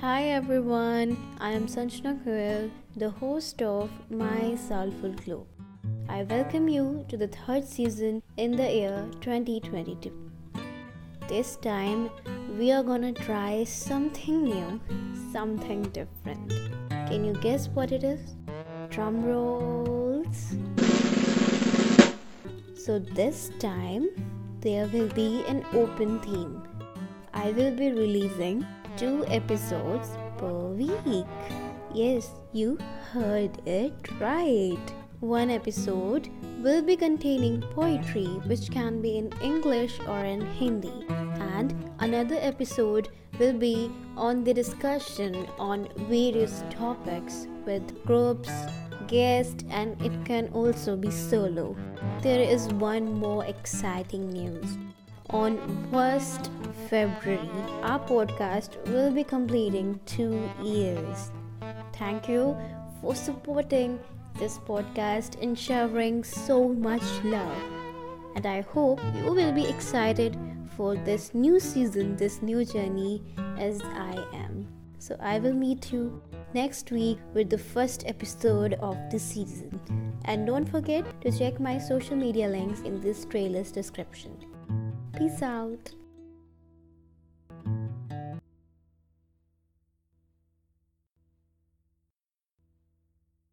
Hi everyone, I am Sanjana Goel, the host of My Soulful Glow. I welcome you to the third season in the year 2022. This time, we are gonna try something new, something different. Can you guess what it is? Drum rolls. So, this time, there will be an open theme. I will be releasing two episodes per week. Yes, you heard it right. One episode will be containing poetry which can be in English or in Hindi, and another episode will be on the discussion on various topics with groups, guests, and it can also be solo. There is one more exciting news. On 1st February, our podcast will be completing two years. Thank you for supporting this podcast and showering so much love. And I hope you will be excited for this new season, this new journey, as I am. So I will meet you next week with the first episode of the season. And don't forget to check my social media links in this trailer's description. Peace out.